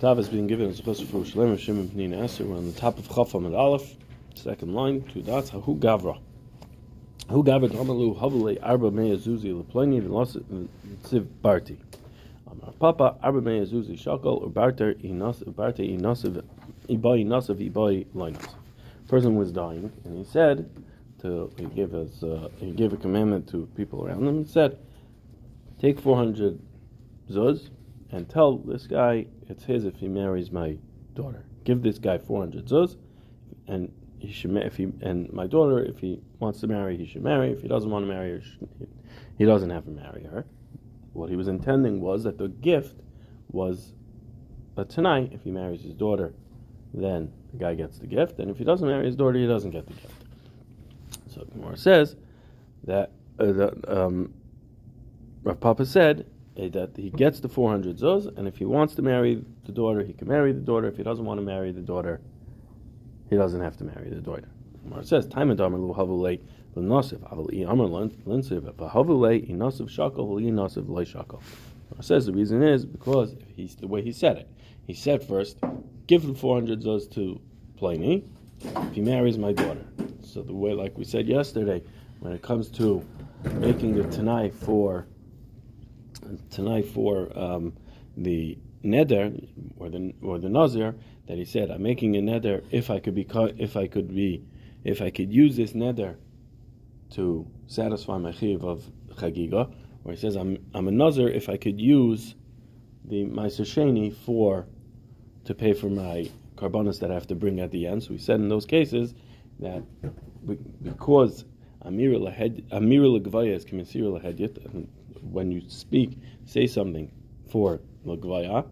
Tav is being given as a Chos for Shalem of Shimon Pnina. We're on the top of Chafam and Aleph, second line, two dots. Hu Gavra. Hu Gavra Damalu Havale Arba Mea Zuzi Leplani Tziv Barti. Amar Papa Arba Mea Zuzi Shakal or Barter Inas Barte Inasiv Ibai Inasav Ibai Linus. Person was dying, and he said to he gave us uh, he gave a commandment to people around him. He said, "Take four hundred zuz." And tell this guy it's his if he marries my daughter. Give this guy 400 zuz, and he should if he and my daughter if he wants to marry he should marry. If he doesn't want to marry her, he doesn't have to marry her. What he was intending was that the gift was a tonight. If he marries his daughter, then the guy gets the gift, and if he doesn't marry his daughter, he doesn't get the gift. So Gemara says that uh, the, um, Rav Papa said Eh, that he gets the 400 zuz, and if he wants to marry the daughter, he can marry the daughter. If he doesn't want to marry the daughter, he doesn't have to marry the daughter. It says, "Time and lu havulei l'nasiv aval i amar l'nsiv v'havulei i nasiv shakol v'li nasiv loy shakol." It says the reason is because he's the way he said it. He said first, "Give him 400 zuz to Pliny if he marries my daughter." So the way, like we said yesterday, when it comes to making the tanai for tonight for um, the neder or the or the nazir that he said, I'm making a neder if I could be if I could be if I could use this neder to satisfy my chiv of chagiga, or he says I'm I'm a nazir if I could use the my sheni for to pay for my carbonas that I have to bring at the end. So we said in those cases that because Amir Lagvaya is Kamisir Lahedyet, when you speak, say something for Lagvaya,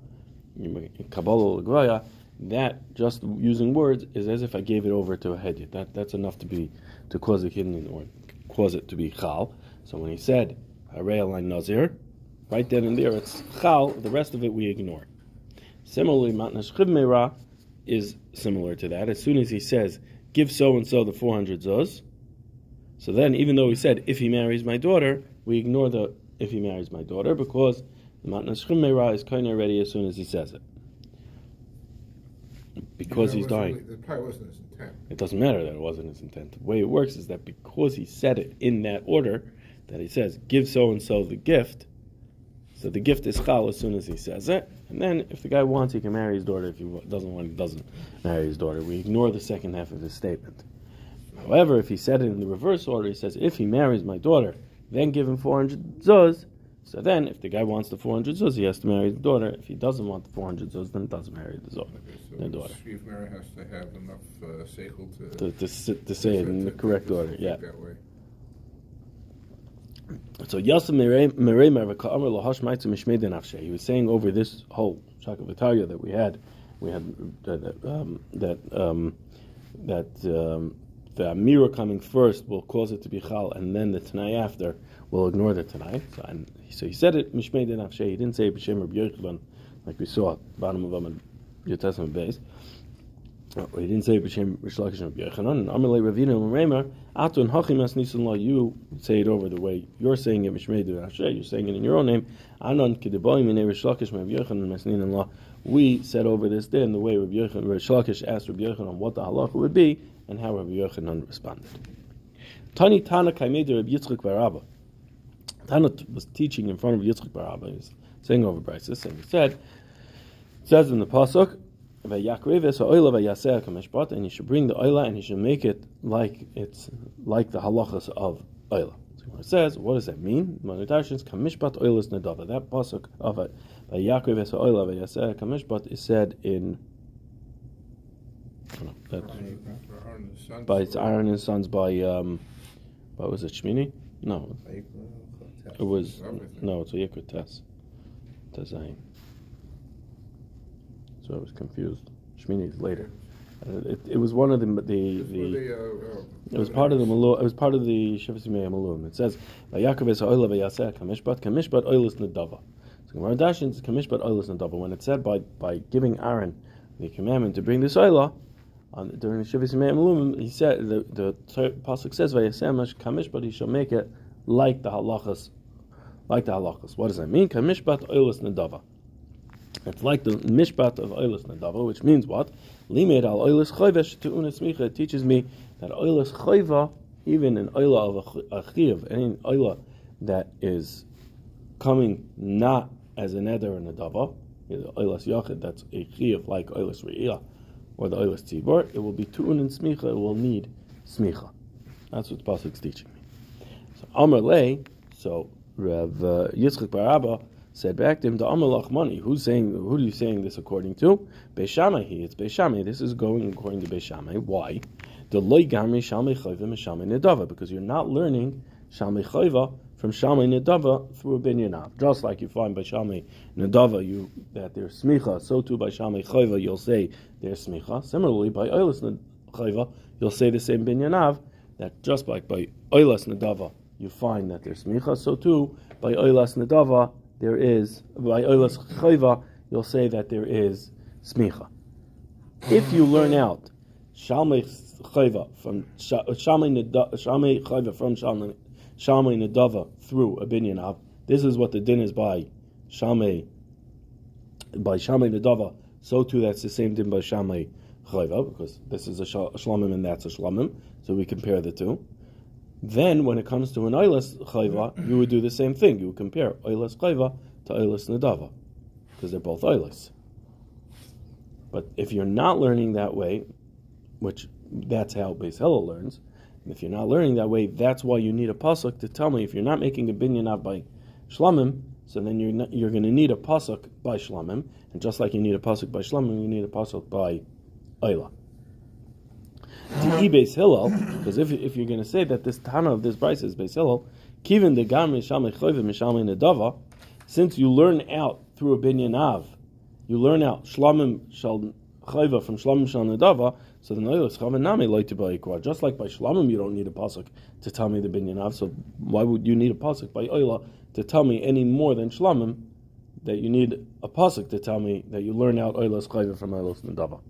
Kabbalah Lagvaya, that just using words is as if I gave it over to a hedyet. That that's enough to be to cause a kidney or cause it to be chal. So when he said Harei Nazir, right then and there it's chal. The rest of it we ignore. Similarly, Matnash Meira is similar to that. As soon as he says, "Give so and so the four hundred zuz," so then even though he said, "If he marries my daughter," we ignore the if he marries my daughter, because the Matnas Meira is kind of ready as soon as he says it. Because he's dying. Probably wasn't his intent. It doesn't matter that it wasn't his intent. The way it works is that because he said it in that order, that he says, give so and so the gift, so the gift is chal as soon as he says it, and then if the guy wants, he can marry his daughter. If he doesn't want, he doesn't marry his daughter. We ignore the second half of his statement. However, if he said it in the reverse order, he says, if he marries my daughter, then give him 400 zuz. So then, if the guy wants the 400 zuz, he has to marry the daughter. If he doesn't want the 400 zuz, then doesn't marry the, daughter. Okay, so the daughter. Shriv Mary has to have enough uh, seichel to, to, to, to, say it in the correct order. Yeah. So Yasam Merei Mervaka Amar Lahash Maitzu Mishmei Denafshe. He was saying over this whole Shakavataria that we had, we had uh, that um, that um, that um, the Amira coming first will cause it to be Chal, and then the Tanai after will ignore the Tanai. So, and, so he said it, Mishmei Den He didn't say B'Shem Rabbi Yochanan, like we saw at the bottom of Your Testament base. Oh, he didn't say B'Shem Rish Lakish Rabbi Yochanan. And Amalei Ravina and Remer, Atun Hachim As Nisan La, you say it over the way you're saying it, Mishmei Den You're saying it in your own name. Anon Kidiboy Minei Rish Lakish Rabbi Yochanan Masnin La. We said over this then the way Rabbi Yochanan, Rish Lakish asked Rabbi Yochanan what the halacha would be, and how Rabbi Yochanan responded. Tani Tana Kaimeda Rabbi Yitzchak Barabba. Tana was teaching in front of Yitzchak Barabba. He was saying over Brises, and he said, it says in the pasuk, and he should bring the oila and he should make it like it's like the halachas of oila. So it says, what does that mean? That pasuk of it, Yaakov es oila v'yaseh kamishpat is said in that, by it's Aaron and sons by um, what was it Shmini? No, it was no, it's a Yikra Tes Tezayin. So I was confused. Shmini is later. Uh, it, it was one of the the, the uh, uh, it was part of the Malum. It was part of the Shivsimei Malum. It says Yaakov es oila v'yaseh kamishpat kamishpat oilis nedava. Gemara Dashin kamishpat oilis nedava. When it said by by giving Aaron the commandment to bring this oila, on, during the Shivas he said the the pasuk says kamish, but he shall make it like the halachas, like the halachas. What does that mean? Kamishbat oilas nedava. It's like the mishpat of Oilas Nadava, which means what? Limed al Oilas Chayva Shetu'un Smicha. It teaches me that Oilas Chayva, even an Oila of a Chiv, any Oila that is coming not as a Neder and a Dava, Oilas Yachid, that's a Chiv like Oilas Re'iyah, or the Oilas Tzibor, it will be Tu'un and Smicha, it will need Smicha. That's what the is teaching me. So Amr Lay, so Rav uh, Yitzchak Barabba said back to him, the Amalach money. Who's saying? Who are you saying this according to? Beishamai. It's Beishamai. This is going according to Beishamai. Why? The loy gamri shamei chayva mishamei nedava because you're not learning shamei chayva from shamei Nadava through binyanav. Just like you find by shamei Nadava you that there's smicha, so too by shamei chayva you'll say there's smicha. Similarly, by oilas chayva you'll say the same binyanav that just like by oilas Nadava you find that there's smicha, so too by oilas nedava there is by oilas chayva you'll say that there is smicha. If you learn out shalmei chayva from shalmei chayva from shalmei nedava through a binyan this is what the din is by shalmei by shalmei nedava. So too, that's the same din by shalmei chayva because this is a shlamim and that's a shlamim. So we compare the two. Then, when it comes to an oilas chayva, you would do the same thing. You would compare oilas chayva to oilas nedava, because they're both oilas. But if you're not learning that way, which that's how Beis Hillel learns, and if you're not learning that way, that's why you need a pasuk to tell me. If you're not making a binyan by shlamim, so then you're not, you're going to need a pasuk by shlamim, and just like you need a pasuk by shlamim, you need a pasuk by oila to uh-huh. Beis Hillel, because if, if you're going to say that this Tana of this Bryce is Beis Hillel, Kivin de Gam Mishamei Choyve Mishamei Nedava, since you learn out through a binyan av, you learn out Shlamim Shal Chayva from Shlamim Shal Nedava, so the Noilas Chavan Nami like to buy a Just like by Shlamim, you don't need a pasuk to tell me the binyan av. So why would you need a pasuk by Oila to tell me any more than Shlamim that you need a pasuk to tell me that you learn out Oilas Chayva from Oilas Nedava?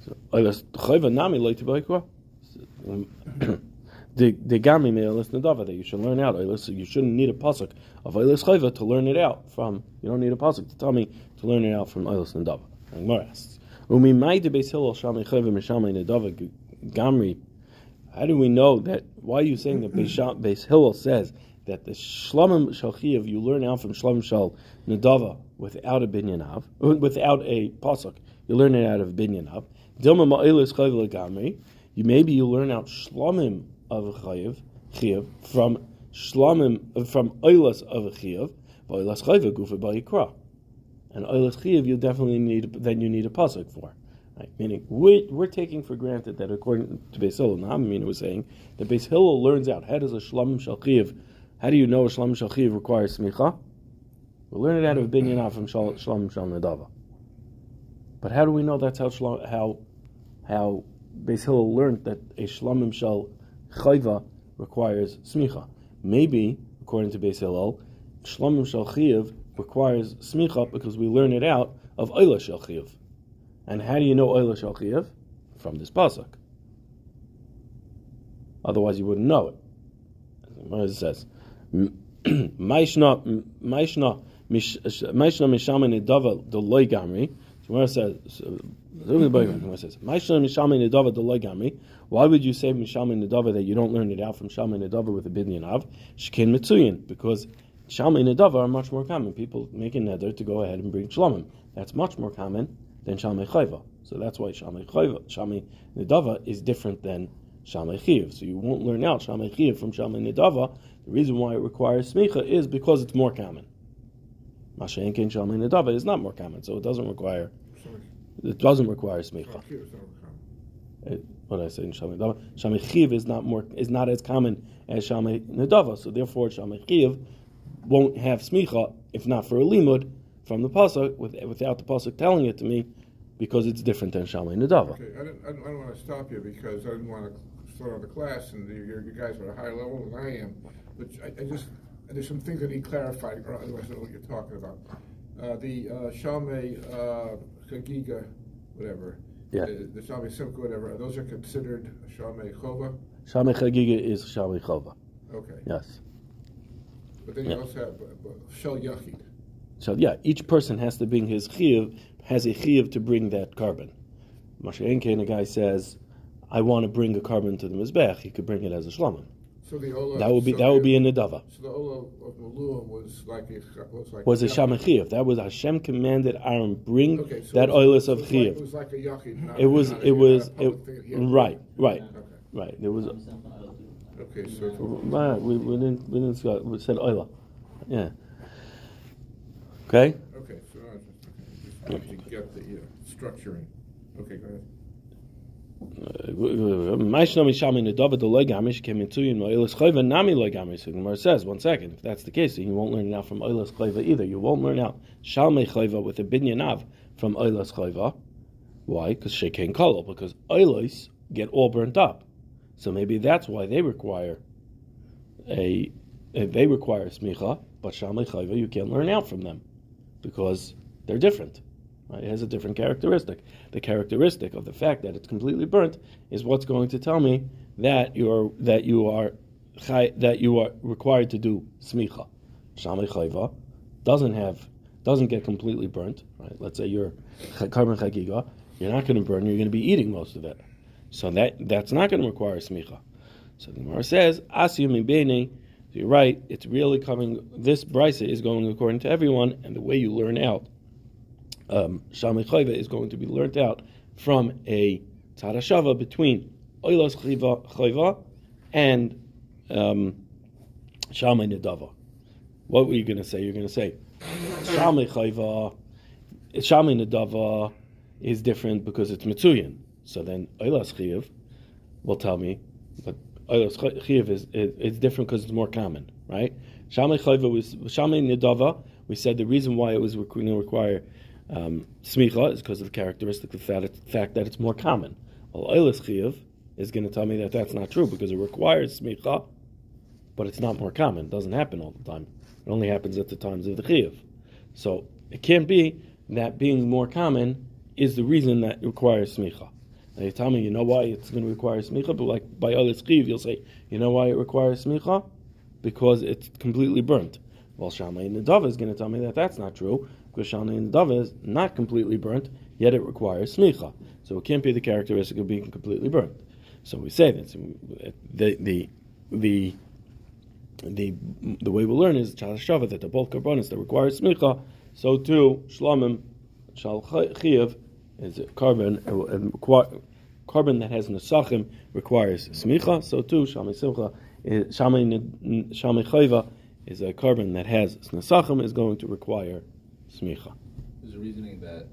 So, Oila's Chayva nami loy The the gami me'elis nadava that you should learn out. You shouldn't need a pasuk of eilis chayva to learn it out from. You don't need a pasuk to tell me to learn it out from eilis nadava. Gemara asks, "Umi mai de beis hillel shamei chayva mishamei nadava gamri." How do we know that? Why are you saying that Beis Hillel says that the shlamim shalchiv you learn out from shlamim shal nadava without a binyanav, without a pasuk, you learn it out of binyanav. Dilma ma'ilis legamri. You maybe you learn out shlamim of chayiv, chayiv from shlamim from oilas of a chayiv, oilas chayiv gufa ba'ikra. And oilas chayiv you definitely need then you need a pasuk for. Right? Meaning we're, we're taking for granted that according to Beis Hillel, Nahamina was saying that Beis Hillel learns out how does a shlamim shalchiv, how do you know a shlamim shalchiv requires smicha? We learn it out of binyan from shlamim shal nadava. But how do we know that's how how how Beis Hillel learned that a shlamim shal chayva requires smicha. Maybe, according to Beis Hillel, shlamim shal chiyav requires smicha because we learn it out of oila Shalchiv. And how do you know oila Shalchiv? From this pasuk. Otherwise, you wouldn't know it. It says, "Maishna, maishna, maishna mishamin edava the loy gamri." Gemara says, why would you say Mishalmi Nedava that you don't learn it out from Shalmi Nedava with a Bidyan Av? Shkin Mitsuyin, because Shalmi Nedava are much more common. People make a nether to go ahead and bring Shlomim. That's much more common than Shalmi Chayva. So that's why Shalmi Chayva, Shalmi is different than Shalmi Chiv. So you won't learn out Shalmi Chiv from Shalmi Nedava. The reason why it requires Smicha is because it's more common. Mashenkin Shalmi Nedava is not more common, so it doesn't require it doesn't require smicha. Uh, what did I say in Shamei Nedava? Shamei Chiv is not more is not as common as Shamei Nedava, so therefore Shamei Chiv won't have smicha if not for a limud from the pasuk with, without the pasuk telling it to me because it's different than Shamei Nedava. Okay, I don't, I don't, want to stop you because I didn't want to start on the class and you, you guys are at a higher level than I am, but I, I just there's some things that need clarified, or otherwise I don't know what you're talking about. Uh, the uh, Shamei uh, Chagiga, whatever. Yeah. The, the Shamei Simcha, whatever. Those are considered Shamei Chova. Shamei Chagiga is Shamei Chova. Okay. Yes. But then you also have uh, Shel Yachid. So yeah, each person has to bring his chiyuv, has a chiyuv to bring that carbon. Masha Enkein, a guy says, I want to bring a carbon to the mizbech. He could bring it as a shlamim. So the Ola, That would be so that would the- be a nedava. So the Ola of Malua was like a was like Was a yachid. shaman. That was Hashem commanded Aaron bring Okay, so that it was- oilus of it was like- It was like a yachid. It was a- it was a it, thing that he had to right right Okay. right. There was Okay, so we, we didn't we didn't say- we said oila. Yeah. Okay. okay, so I was just, okay, just wanted to get the uh, structuring. Okay, go ahead. Maishnami Shami Nedava the Legamish came into you Oilas Chayva Nami Legamish. The Gemara says, one second, if that's the case, then you won't learn it out from Oilas Chayva either. You won't learn out Shalmei Chayva with a binyanav from Oilas Chayva. Why? Because Shekin Kolol, because Oilas get all burnt up. So maybe that's why they require a, a they require smicha, but Chayva you can't learn out from them because they're different. Right? It has a different characteristic. The characteristic of the fact that it's completely burnt is what's going to tell me that you're that you are that you are required to do smicha. Chayva doesn't have doesn't get completely burnt. Right? Let's say you're carbon chagiga, you're not going to burn. You're going to be eating most of it, so that that's not going to require smicha. So the Gemara says, "Asiyum bene." So you're right. It's really coming. This brisa is going according to everyone, and the way you learn out um, is going to be learnt out from a Tarashava between Oilas Chayva- and um, Nedava. What were you going to say? You're going to say Shamei Chayva, Nedava is different because it's Mitsuyan. So then Oilas Chayv will tell me, but Oilas Chayv is, is, is different because it's more common, right? Shamei Chayva was Shamei Nedava. We said the reason why it was going to require um, smicha is because of the characteristic of the fact, that it's more common. Well, oilis chiyuv is going to tell me that that's not true because it requires smicha, but it's not more common. It doesn't happen all the time. It only happens at the times of the chiyuv. So it can't be that being more common is the reason that requires smicha. Now you tell me, you know why it's going to require smicha, but like by oilis chiyuv, you'll say, you know why it requires smicha? Because it's completely burnt. Well, Shammai and Nedava is going to tell me that that's not true because Shammai and Nedava is not completely burnt, yet it requires smicha. So it can't be the characteristic of being completely burnt. So we say that the the the the the way we learn is Shava that the both carbonates that require smicha. So too Shlamim Shal Chiyav is a carbon uh, carbon that has nesachim requires smicha. So too Shamay Simcha Shamay Chayva is a carbon that has nesachim is going to require smicha. Is the reasoning that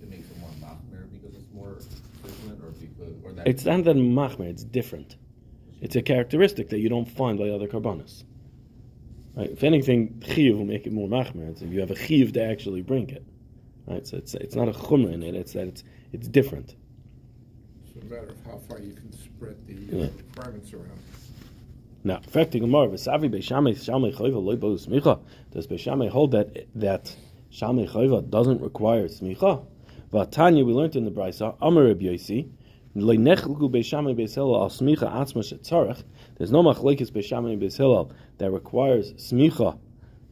it makes it more machmer because it's more frequent, or because or that It's not that machmer; it's different. It's a characteristic that you don't find by other carbonas. Right? If anything, chiyuv will make it more machmer. If you have a chiyuv to actually bring it. Right? So it's it's not a chumra in it. It's that it's it's different. It's a matter of how far you can spread the Yeah. requirements around. Now, affecting Gemara, v'savi beishamei shamei chayva loy bo smicha. Does beishamei hold that that shamei chayva doesn't require smicha? V'atanya, we learned in the brisa, Amar Reb Yosi, le'nechelku beishamei beishilel al smicha atzma shetzarech. There's no machlekes beishamei beishilel that requires smicha.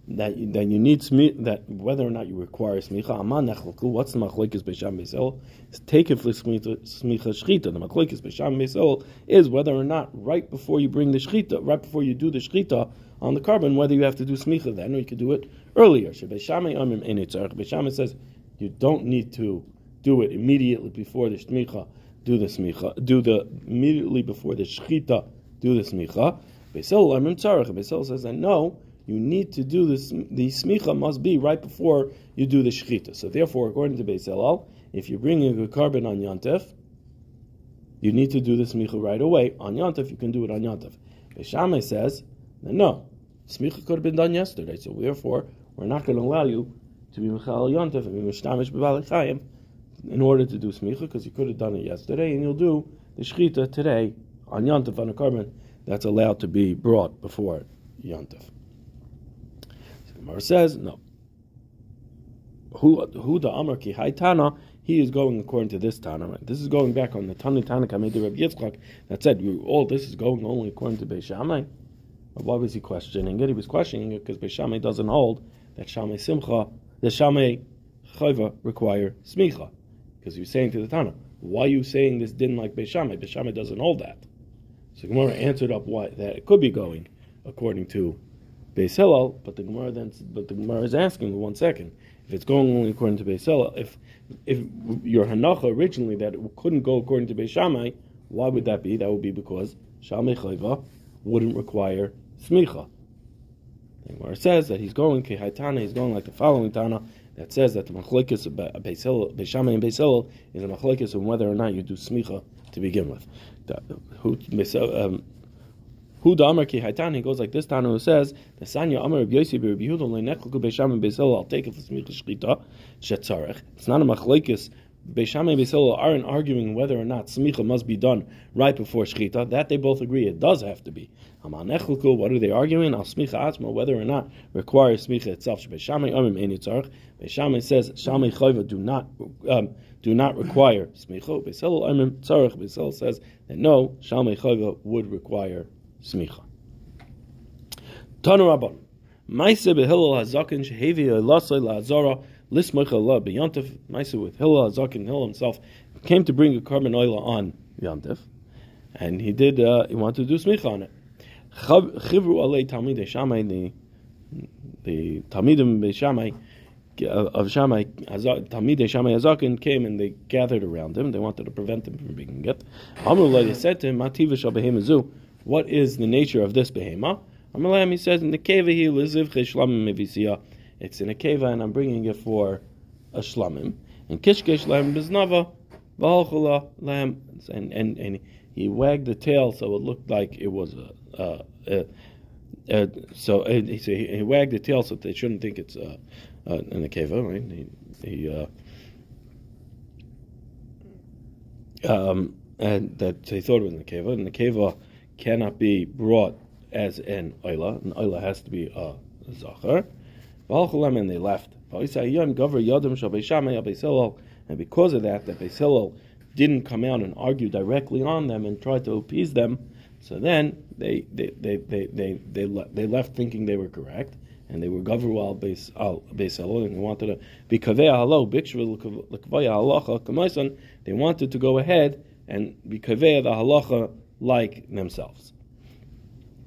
That you, that you need smi, that whether or not you require smicha aman nechelku. What's the machlekes beishamei beishilel? It's taken for smicha smicha shchita. The machlekes beishamei beishilel is whether or not right before you bring the shchita, right before you do the shchita on the carbon, whether you have to do smicha then or you could do it earlier. Beishamei amim enitzarech. Beishamei says you don't need to do it immediately before the smicha. Do the smicha. Do the immediately before the shchita. Do the smicha. Beisil amim tzarech. Beisil says that no, you need to do this. The smicha must be right before you do the shchita. So therefore, according to Beis Beisil, if you're bringing a carbon on yantef, you need to do the smicha right away on yantef. You can do it on yantef. Beishamai says no, smicha could have been done yesterday. So therefore, we're not going to allow you to be Michal Yontif and be Mishtamish B'Balachayim in order to do smicha, because you could have done it yesterday, and you'll do the shechita today on Yontif on a carbon that's allowed to be brought before Yontif. Gemara says, no. Who who the Amar ki Haitana, he is going according to this Tana. Right? This is going back on the Tani Tana Kamedi Reb Yitzchak that said all this is going only according to Beis Shammai. But why was he questioning it? He was questioning it because Beis Shammai doesn't hold that Shammai Simcha the Shamei Chayva require smicha. Because you're saying to the Tana, why are you saying this didn't like Beishamai? Beishamai doesn't hold that. So Gemara answered up why that it could be going according to Beis Hillel, but the Gemara then, but the Gemara is asking one second if it's going only according to Beis Hillel, if if your Hanacha originally that it couldn't go according to Beis Shammai, why would that be? That would be because Shamei Chayva wouldn't require smicha. The Gemara says that he's going Kehaitana, he's going like the following Tana that says that the machlokes of Beis Hillel, Beis Shammai and Beis Hillel is a machlokes on whether or not you do smicha to begin with. The, who, um, who the Amar ki Haitan, he goes like this Tana who says, the Sanya Amar of Yossi Rabbi Yehuda le'nechleku Beisham and Beisel, I'll take it for Smicha Shchita, shetzarech. It's not a machlekes. Beisham and Beisel aren't arguing whether or not Smicha must be done right before Shchita. That they both agree it does have to be. Aman Echleku, what are they arguing? Al Smicha Atzma, whether or not requires Smicha itself. Beisham Amim Ein Yitzarech. Beisham says, Shamei Chayva do not, um, do not require Smicha. Beisel. Beisel says that no, Shamei Chayva would require smicha. Tanu Rabban. Maise behillel hazakin shehevi elasai la'azara lismoich Allah beyantif. Maise with Hillel hazakin, Hillel himself came to bring a carbon oil on yantif, and he did. Uh, he wanted to do smicha on it. Chivru alei talmidei shamai the the talmidim beishamai of Shammai, Talmidei Shammai Azakin came and they gathered around him. They wanted to prevent him from being get. Amrullah said to him, Mativa Shabahem what is the nature of this behema? Amalam, he says, in the keva he liziv shlamim mevisiya. It's in a keva, and I'm bringing it for a shlamim. And kishkesh lam biznava, v'halchula lam, and, and, and he wagged the tail so it looked like it was a, a, a so uh, he, he, wagged the tail so they shouldn't think it's uh, uh, in the keva, right? He, he uh, um, and that they thought it was in the keva, and the keva cannot be brought as an oila. An oila has to be a zachar. And they left. And because of that, that Beis didn't come out and argue directly on them and try to appease them. So then they they they they they, they, they left thinking they were correct, and they were gavrul Beis and they wanted to be kaveh halo halacha They wanted to go ahead and be kaveh the halacha like themselves.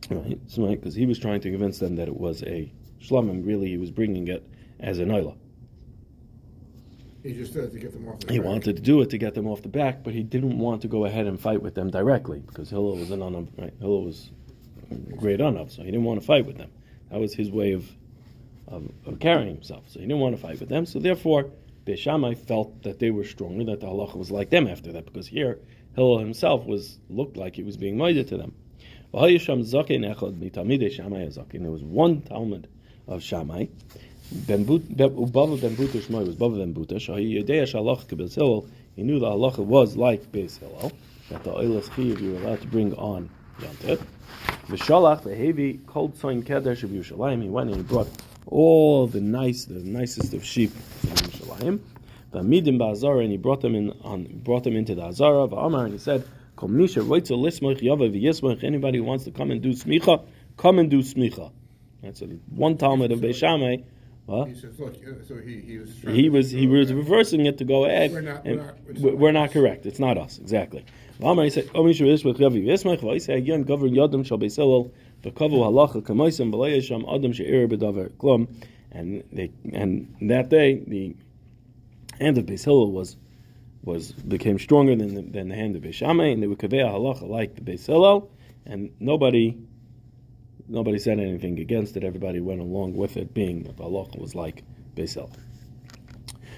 Right? Because he was trying to convince them that it was a shlomim. Really, he was bringing it as an oila. He just did it to get them off the He back. wanted to do it to get them off the back, but he didn't want to go ahead and fight with them directly because Hillel was an on right? Hillel was great anav, so he didn't want to fight with them. That was his way of, of, of carrying himself. So he didn't want to fight with them. So therefore, Beishamai felt that they were stronger, that the halacha was like them after that, because here Hillel himself was looked like he was being made to them. There was one Talmud of Shammai. Ben Ubava was Bava ben Hillel. He knew the halacha was like Beis Hillel, that the oilas chiv you were allowed to bring on Yantif. V'shalach v'hevi kol tzoin kedesh of Yerushalayim. He went and he brought all the nice, the nicest of sheep from Yerushalayim. V'amidim ba'azara, and he brought them in on, brought them into the Azara. V'amar, and he said, Kol misha roitza lismach yava v'yismach. Anybody who wants to come and do smicha, come and do smicha. That's a, one Talmud of Beishamai. He says, look, uh, so he, he was. He was he was reversing it to go ahead. We're not- we're not- we're, not we're not us. correct. It's not us exactly. V'amar, he said, "O misha yismach yavi again, govern yadam shal beisilel v'kavu halacha k'maisam v'layasham adam she'er b'davar klum. And they and that day the hand of Beis Hillel was was became stronger than the, than the hand of Beis Shammai, and they would kaveh halacha like the Beis Hillel, and nobody nobody said anything against it. Everybody went along with it, being that the halacha was like Beis Hillel.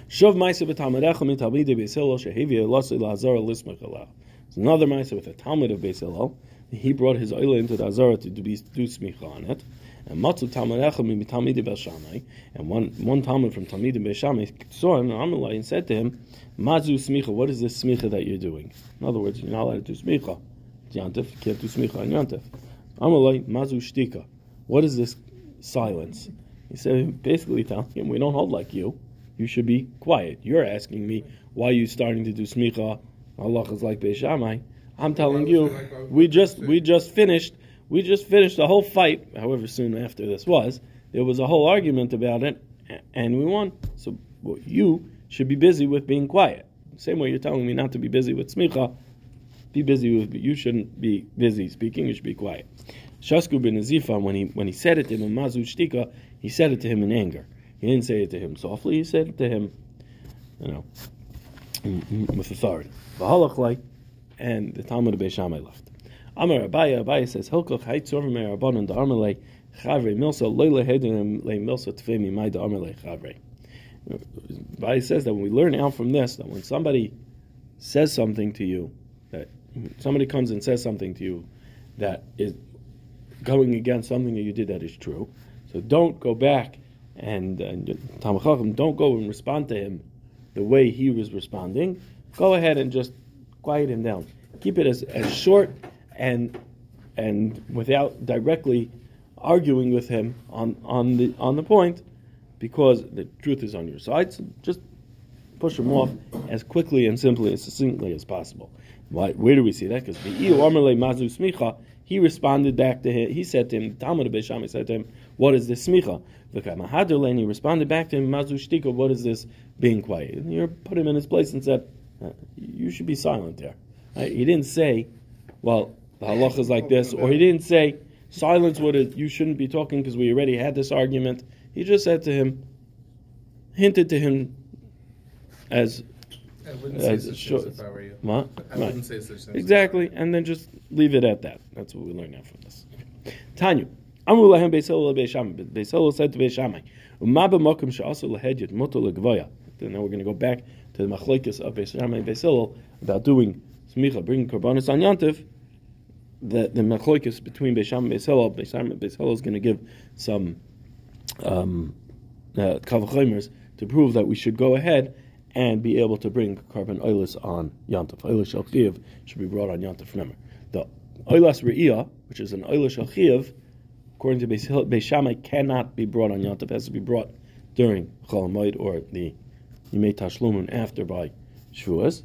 Shov ma'ase b'talmidecha min talmidei Beis Hillel shehivia lasi la'azara lismach alav. It's another ma'ase with a talmud of Beis Hillel. He brought his oil into the azara to do, do smicha on it. And matzu talmidecha min talmidei Beis And one one talmud from talmidei Beis saw him and Amalai and said to him, "Mazu smicha, what is this smicha that you're doing? In other words, you're not allowed to do smicha. Yantif, you can't do smicha on Yantif. Amalai mazu shtika. What is this silence? He said, basically telling him, we don't hold like you. You should be quiet. You're asking me why are you starting to do smicha. Allah is like Beishamai. I'm telling you, we just we just finished we just finished a whole fight. However soon after this was, there was a whole argument about it, and we won. So well, you should be busy with being quiet. Same way you're telling me not to be busy with smicha, be busy with. You shouldn't be busy speaking. You should be quiet. Shasku ben Nazifa, when he when he said it to him in Mazu Shtika, he said it to him in anger. He didn't say it to him softly. He said it to him, you know, with authority. And the Talmud of Beis Shammai left. Amar Abaya, Abaya says, Hilkoch haitzor rabbanon da chavre milsa loyle hedin le milsa tfemi mai da chavre. Abaya says that when we learn out from this, that when somebody says something to you, that somebody comes and says something to you that is going against something that you did that is true, so don't go back and, and don't go and respond to him the way he was responding. Go ahead and just quiet him down. Keep it as, as short and and without directly arguing with him on, on the on the point, because the truth is on your side. So just push him off as quickly and simply as succinctly as possible. Why, where do we see that? Because Mazu Smicha, he responded back to him. He said to him, Talmud Beishami said to him, "What is this smicha?" And he responded back to him, "Mazu Shtika, what is this being quiet?" And you put him in his place and said, uh, "You should be silent there." Right? He didn't say, "Well, the halacha is like this," or he didn't say, "Silence what is, you shouldn't be talking because we already had this argument." He just said to him, hinted to him as I wouldn't Uh, say such if I were you. what? I wouldn't say such things. Exactly, and then just leave it at that. That's what we learn now from this. Tanya. Amru lahem Beis Hillel Beis Shammai. Beis Hillel said to Beis Shammai, "Uma b'makom she'asu lehedyet mutar legvaya." Then now we're going to go back to the machlokes of Beis Shammai and Beis about doing smicha, bringing korbanos on yantiv. The the machlokes between Beis Shammai and Beis Hillel. Beis Shammai Beis Hillel is going to give some um, uh, to prove that we should go ahead and be able to bring carbon oilers on yantif. Oilas shel chiyav should be brought on yantif. Remember, the oilas re'iyah, which is an oilas shel chiyav, according to Beis cannot be brought on yantif. It has to be brought during Chol or the Yimei Tashlumun after by Shavuos.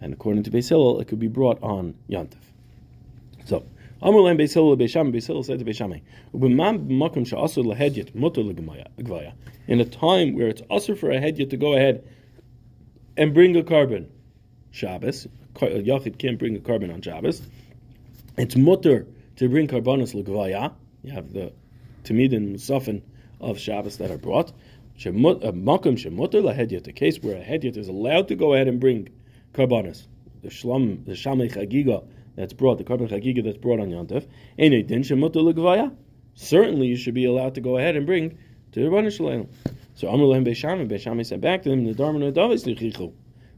And according to Beis Hillel, it could be brought on yantif. So, Amr said to. In a time where it's usher for a hedyet to go ahead and bring a carbon Shabbos, uh, yachid can't bring a carbon on Shabbos. It's mutter to bring carbonos legvaya. You have the tamidin musafin of Shabbos that are brought. A uh, Makom shemutter lehedyet, a case where a hedyet is allowed to go ahead and bring carbonos. The shlam, the shamei chagiga that's brought, the carbon chagiga that's brought on shemutter. Certainly, you should be allowed to go ahead and bring to the Rabbanah Shalom. So Amr Lehem Beishamai, Beishamai said back to him, Nadarim and Nadavis lichichu.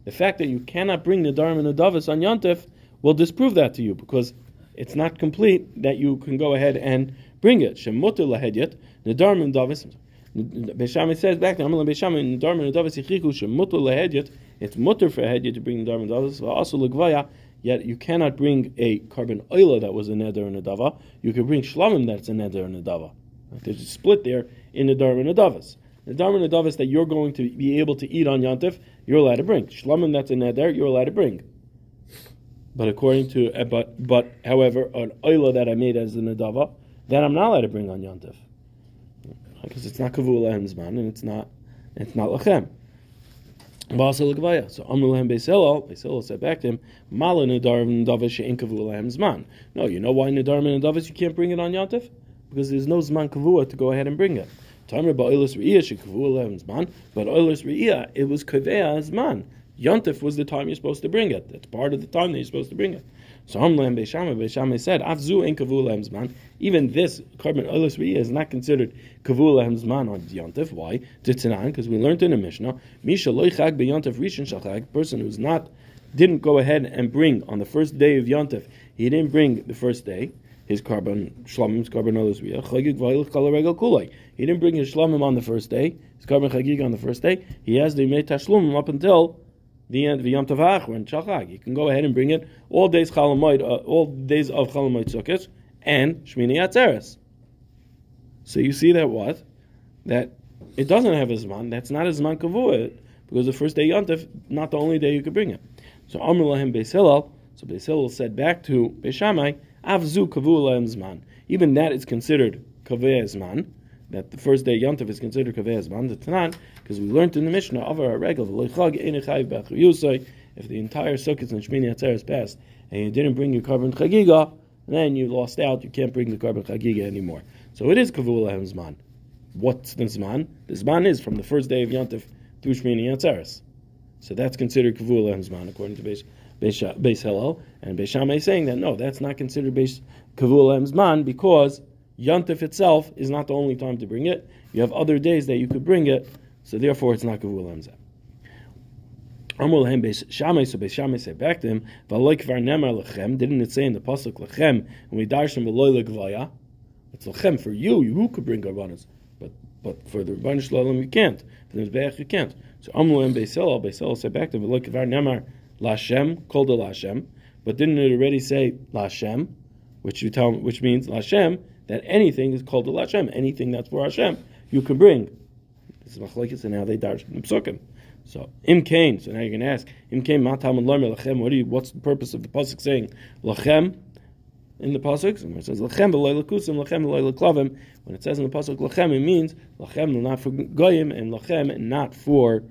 The fact that you cannot bring Nadarim and Nadavis on Yontif will disprove that to you because it's not complete that you can go ahead and bring it. Shemutter lahedyet, Nadarim and Nadavis. Beishamai says back to Amr Lehem Nadarim and Nadavis lichichu, Shemutter lahedyet. It's mutter for a hedyet to bring Nadarim and Nadavis, also legvaya. Yet you cannot bring a carbon oila that was a neder and a dava. You can bring shlamim that's a neder and a dava. There's a split there in the Dharma and the Davas. The Dharma and the Davas that you're going to be able to eat on Yantif, you're allowed to bring. Shlamim that's a neder, you're allowed to bring. But according to, uh, but but however, an oila that I made as a nedava, that I'm not allowed to bring on Yantif. Because it's not kavula lehem's man, and it's not, it's not lachem. So Amr lehem Beis Hillel, Beis said back to him, Mala nedar nedavis she'en kavul lehem's man. No, you know why nedar and nedavis you can't bring it on Yantif? Because there's no zman kavua to go ahead and bring it. Tamer ba'oilus re'iyah shekavua lehem's man, but oilus re'iyah, it was kavea zman. Yantif was the time you're supposed to bring it. That's part of the time that you're supposed to bring it. So Amr lehem Beis Shammai, Beis Shammai said, Afzu in kavul lehem's man. Even this carbon re'iyah is not considered kavul lehem's man on Yontif. Why? Titzanan, because we learned in the Mishnah, Misha loy chag be'yantif rishon shalchag, person who's not, didn't go ahead and bring on the first day of Yontif, he didn't bring the first day, his carbon shlamim's carbon kulay. He didn't bring his shlamim on the first day, his carbon chagig on the first day, he has the mei tashlumim up until the end of Yom Tov and Shalchag. You can go ahead and bring it all days Chalamoid, uh, all days of Chalamoid Sukkot and Shmini Atzeres. So you see that what? That it doesn't have a Zman. That's not a Zman because the first day Yom Tov, not the only day you could bring it. So Amr Lahem Beis Hillel, so Beis Hillel said back to Beis Shammai, Avzu Kavua Lahem Zman. Even that is considered Kavua Zman. That the first day Yontif is considered Kaveh Zman, the Tanan, because we learned in the Mishnah, Avar B'achar Yusay, if the entire Sukkot and Shmini Atzeres passed, and you didn't bring your carbon Chagiga, then you lost out, you can't bring the carbon Chagiga anymore. So it is Kavul Lahem Zman. What's the Zman? The Zman is from the first day of Yontif through Shmini Atzeres. So that's considered Kavul Lahem Zman, according to Beis, Beis, Hillel, and Beis Shammai is saying that no, that's not considered Beis Kavul Zman, because Yontif itself is not the only time to bring it. You have other days that you could bring it, so therefore it's not Kavul Lahem Zman. Amr lehem beis Shammai, so beis Shammai said back to him, "V'aloy kvar nemar lechem." Didn't it say in the pasuk lechem and we darshan v'loy legvaya? It's lechem for you. You could bring karbanos, but but for the rebbeinu shalom you can't. For the mizbeach you can't. So Amul lehem beis Hillel, beis said back to him, "V'loy kvar nemar lashem called the lashem." But didn't it already say lashem, which you tell which means lashem that anything is called the lashem. Anything that's for Hashem you can bring. This is machlekes and how they darshan the psukim. So im kain. So now you're going to ask im kain matam lachem. What? What's the purpose of the pasuk saying lachem in the pasuk? And it says lachem b'loy lakusim lachem b'loy laklavim. When it says in the pasuk lachem, it means lachem not for goyim and lachem not for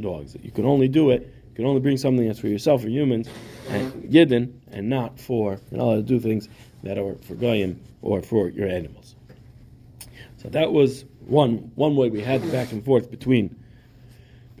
dogs. You can only do it. You can only bring something that's for yourself or humans and yidden and not for. You're not allowed to do things that are for goyim or for your animals. So that was one one way we had the back and forth between.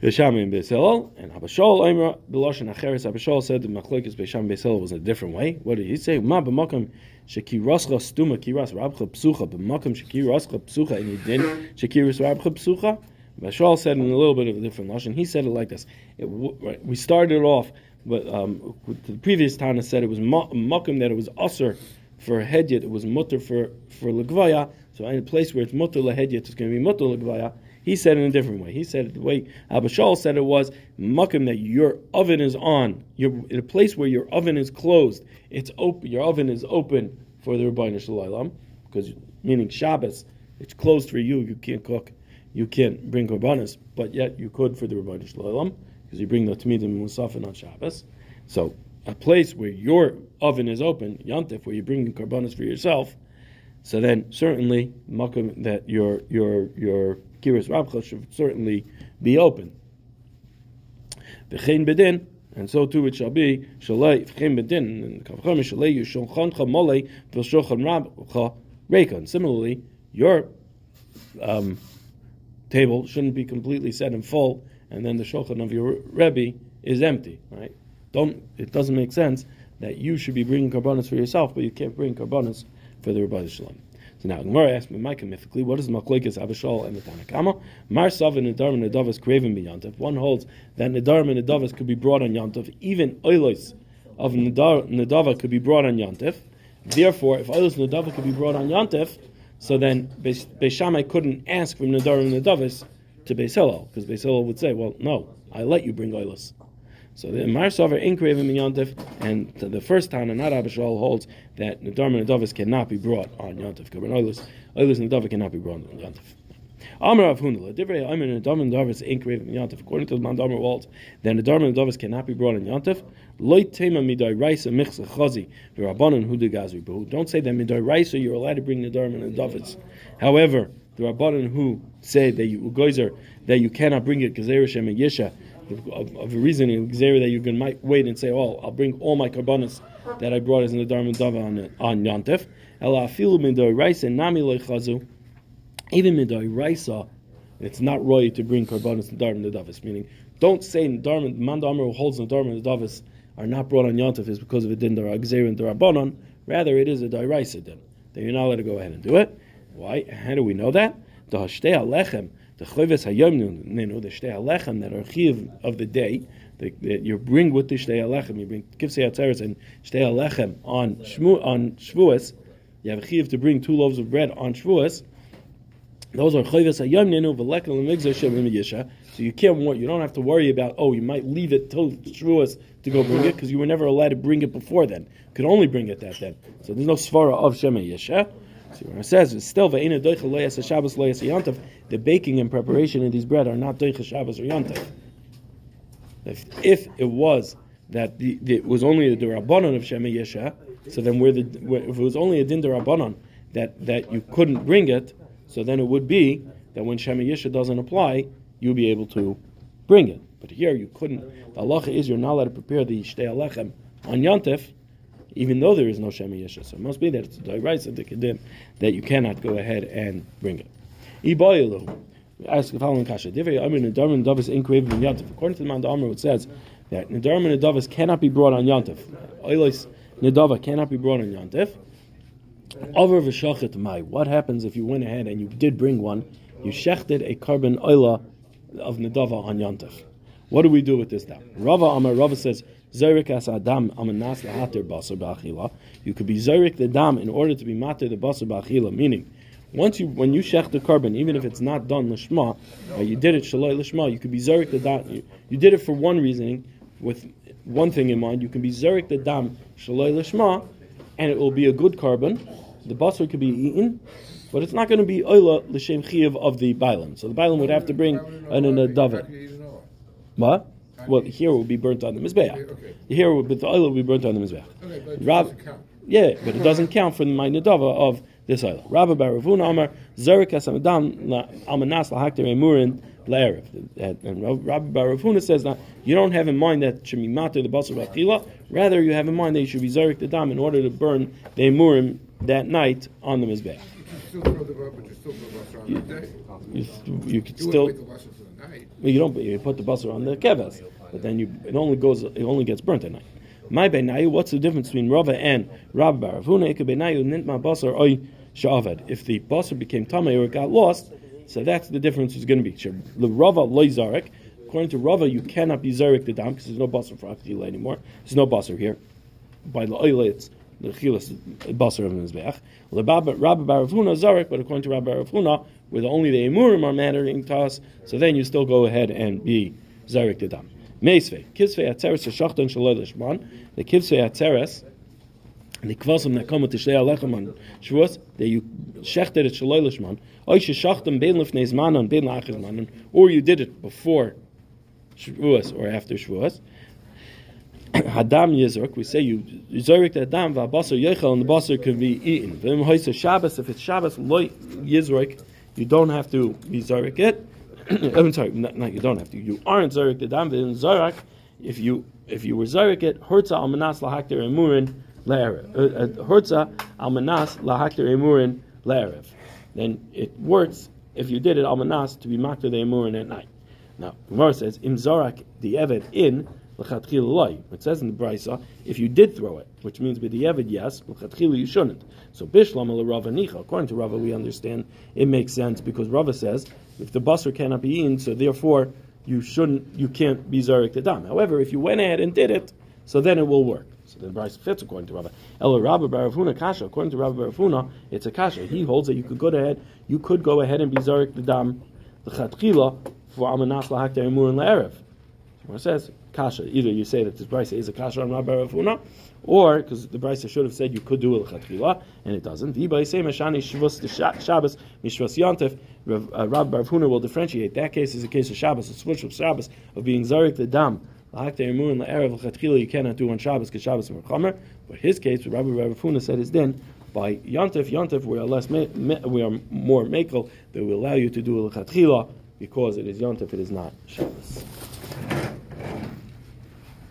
Beishami and Beis Hillel, and Abba Shaul Oimra Beloshen Acheres. Abba Shaul said the Machlokes Beishami and Beis Hillel was a different way. What did he say? Ma b'makam shekirascha stuma kiras rabcha psucha b'makam shekirascha psucha and he didn't shekiras rabcha psucha. Abashol said in a little bit of a different lashon. He said it like this. It, we started off, but um, the previous Tana said it was makam that it was usher for a hedyet. It was mutter for for legvaya. So in a place where it's mutter lehedyet, it's going to be mutter legvaya. He said it in a different way. He said it the way Abishal said it was makim that your oven is on. You're in a place where your oven is closed. It's open. Your oven is open for the Rabbi Shalom because meaning Shabbos. It's closed for you. You can't cook. You can't bring korbanos, but yet you could for the Rabbi Shalom because you bring the Tamidim and Musafin on Shabbos. So a place where your oven is open, Yantif, where you bring the korbanos for yourself. So then certainly makim that your your your Kiris Rabcha should certainly be open. V'chein bedin, and so too it shall be, shalei, v'chein bedin, and kavcham shalei yishulchancha molei, v'shulchan rabcha reikon. Similarly, your um, table shouldn't be completely set in full, and then the shulchan of your Rebbe is empty, right? Don't, it doesn't make sense that you should be bringing karbonas for yourself, but you can't bring karbonas for the Rebbe Shalom. So now Gemara asks me, Micah mythically, what is Machlekes Abishal and the Tanakama? Mar Sav and Nedarim and Nedavas craven be Yantav. One holds that Nedarim and Nedavas could be brought on Yantav, even Oilos of Nedava could be brought on Yantav. Therefore, if Oilos Nedava could be brought on Yantav, so then Beishamai couldn't ask from Nedarim and Nedavas to Beis Hillel, because Beis Hillel would say, well, no, I let you bring Oilos. So the Mar Sover Inkravim Yontif, and the first Tana, not Abishal, holds that Nadarm and Nadavis cannot be brought on Yontif. Kabran Oilus, Oilus and Nadavis cannot be brought on Yontif. Amar of Hunala, Divrei Ayman and Nadarm and Nadavis Inkravim Yontif. According to the Mandamer holds that Nadarm and Nadavis cannot be brought on Yontif. Loit Tema Midai Raisa Michsa Chazi, Virabanan Huda Gazri Behu. Don't say that Midai Raisa you're allowed to bring Nadarm and Nadavis. However, the Rabbanan who say that you that you cannot bring it Gezer Shem and Yisha of, of a reason in Xera that you can might wait and say, "Oh, I'll bring all my karbanas that I brought as in the Dharma Dava on on Yantef." Even midoi raisa, it's not right to bring karbanas to Dharma Davis. Meaning, don't say Dharma Mandamar who holds the Dharma Davis are not brought on Yantef is because of a din Xera and darabanan. Rather, it is a dairaisa din. Then you're not allowed to go ahead and do it. Why? How do we know that? The hashtei alechem the choves hayom nenu, the shtei alechem that are chiv of the day, that, you bring with the shtei alechem, you bring kivsei atzeres and shtei alechem on shmu on shvuas. You have a chiv to bring two loaves of bread on shvuas. Those are choves hayom nenu v'lekel lemigzah shem yisha. So you can't you don't have to worry about, oh, you might leave it till shvuas to go bring it because you were never allowed to bring it before then. You could only bring it that then. So there's no svara of shem yisha. See what it says still yantav. The baking and preparation of these bread are not doicha Shabbos or yantav. If, if it was that the, the, it was only the rabbanon of Shema Yesha, so then where the where, if it was only a din rabbanon that that you couldn't bring it, so then it would be that when Shema Yisha doesn't apply, you'll be able to bring it. But here you couldn't. The halacha is you're not allowed to prepare the Shtei Alechem on Yantif, even though there is no Shema Yisha. So it must be that it's the rights of the Kedim that you cannot go ahead and bring it. Iboilu. Ask the following kasha. According to the man d'amar, it says that Nedarim and Nedavis cannot be brought on Yantif. Oilos Nedava cannot be brought on Yantif. Over v'shachet mai. What happens if you went ahead and you did bring one? You shechted a korban oila of nedava on yantif. What do we do with this now? Rava Amar Rava says Zerik as adam amanas basar ba'achila. You could be zerik the dam in order to be mater the basar ba'achila. Meaning, once you when you shech the korban, even if it's not done lishma, you did it shaloi lishma. You could be zerik the dam. You, you did it for one reasoning with one thing in mind. You can be zerik the dam shaloi lishma, and it will be a good korban. The basar could be eaten, but it's not going to be oila l'shem chiyav of the bailam. So the bailam would have to bring an an a. What? Well, here would be burnt on the mizbeach. Okay. Here, would- but the oil will be burnt on the mizbeach. Okay, but it Rab- count. Yeah, but it doesn't count for my nedava of this oil. Rabbi bar Rav Huna Amar Zerik Asamadam Almanas Lahakter Emurin La'erev. And Rabbi bar Rav Huna says that you don't have in mind that matter the basar b'achila. Rather, you have in mind that you should be Zerik the dam in order to burn the Emurim that night on the mizbeach. You still throw the, but you still throw the basar on the day. You, you could still. wouldn't wait the basar for the night. Well, you don't. You put the basar on the keves, but then you it only goes. It only gets burnt at night. My benayu. What's the difference between Rava and Rabbi bar Rav Huna? It could benayu nintma basar oy shavad. If the basar became tamei or it got lost, so that's the difference. Is going to be the Rava loy zarek. According to Rava, you cannot be zarek the dam because there's no basar for akila anymore. There's no basar here. By the oil, it's the chilas basar of the mizbeach. Rabbi bar Rav Huna zarek, but according to Rabbi bar Rav Huna, with only the emurim are mattering to us, so then you still go ahead and be zarek the dam. Meisvei, kivsvei atzeres shachtan shaloi lishman. The kivsvei atzeres, and the kvasim that come the shlei alechem on Shavuos, that you shechted it shaloi lishman. Oy shechtem bein lifnei zmanon bein la'achir zmanon, or you did it before Shavuos or after Shavuos. Hadam Yizruk, we say you Yizruk the Hadam, Vabasar Yechel, and the Basar can be eaten. Vim Hoysa Shabbos, if it's Shabbos, Loy Yizruk, you don't have to Zarek it. I'm sorry, not, not you don't have to. You aren't Zarek the Dam, Vim Zarak, if you if you were Zarek it, Hurtza al Manas lahakter emurin le'erev. Uh, uh, Hurtza al Manas lahakter emurin le'erev. Then it works if you did it al Manas to be makter the emurin at night. Now, Gemara says, Im Zarak the Eved in. It says in the Brisa, if you did throw it, which means with the Eved, yes, you shouldn't. So Bishlam Rava Nicha. According to Rava, we understand it makes sense because Rava says if the basar cannot be eaten, so therefore you shouldn't, you can't be Zarik the dam. However, if you went ahead and did it, so then it will work. So the Brisa fits according to Rava. El Rabba bar Rav Huna Kasha. According to Rabba bar Rav Huna, it's a Kasha. He holds that you could go ahead, you could go ahead and be Zarik the dam, the l'chatchila for Amanas lahakter emur and la'erev. It says kasha, either you say that this brisa is a kasha on Rabbi Rafuna, or because the brisa should have said you could do it l'chatchila, and it doesn't. Shabbos mishvus yontif. uh, Rabbi Rafuna will differentiate. That case is a case of Shabbos, a switch of Shabbos of being zarik the dam. You cannot do on Shabbos because Shabbos is chomer. But his case, Rabbi Rafuna said is then by yontif yontif we are less me, me, we are more makel that will allow you to do a l'chatchila because it is yontif, it is not Shabbos.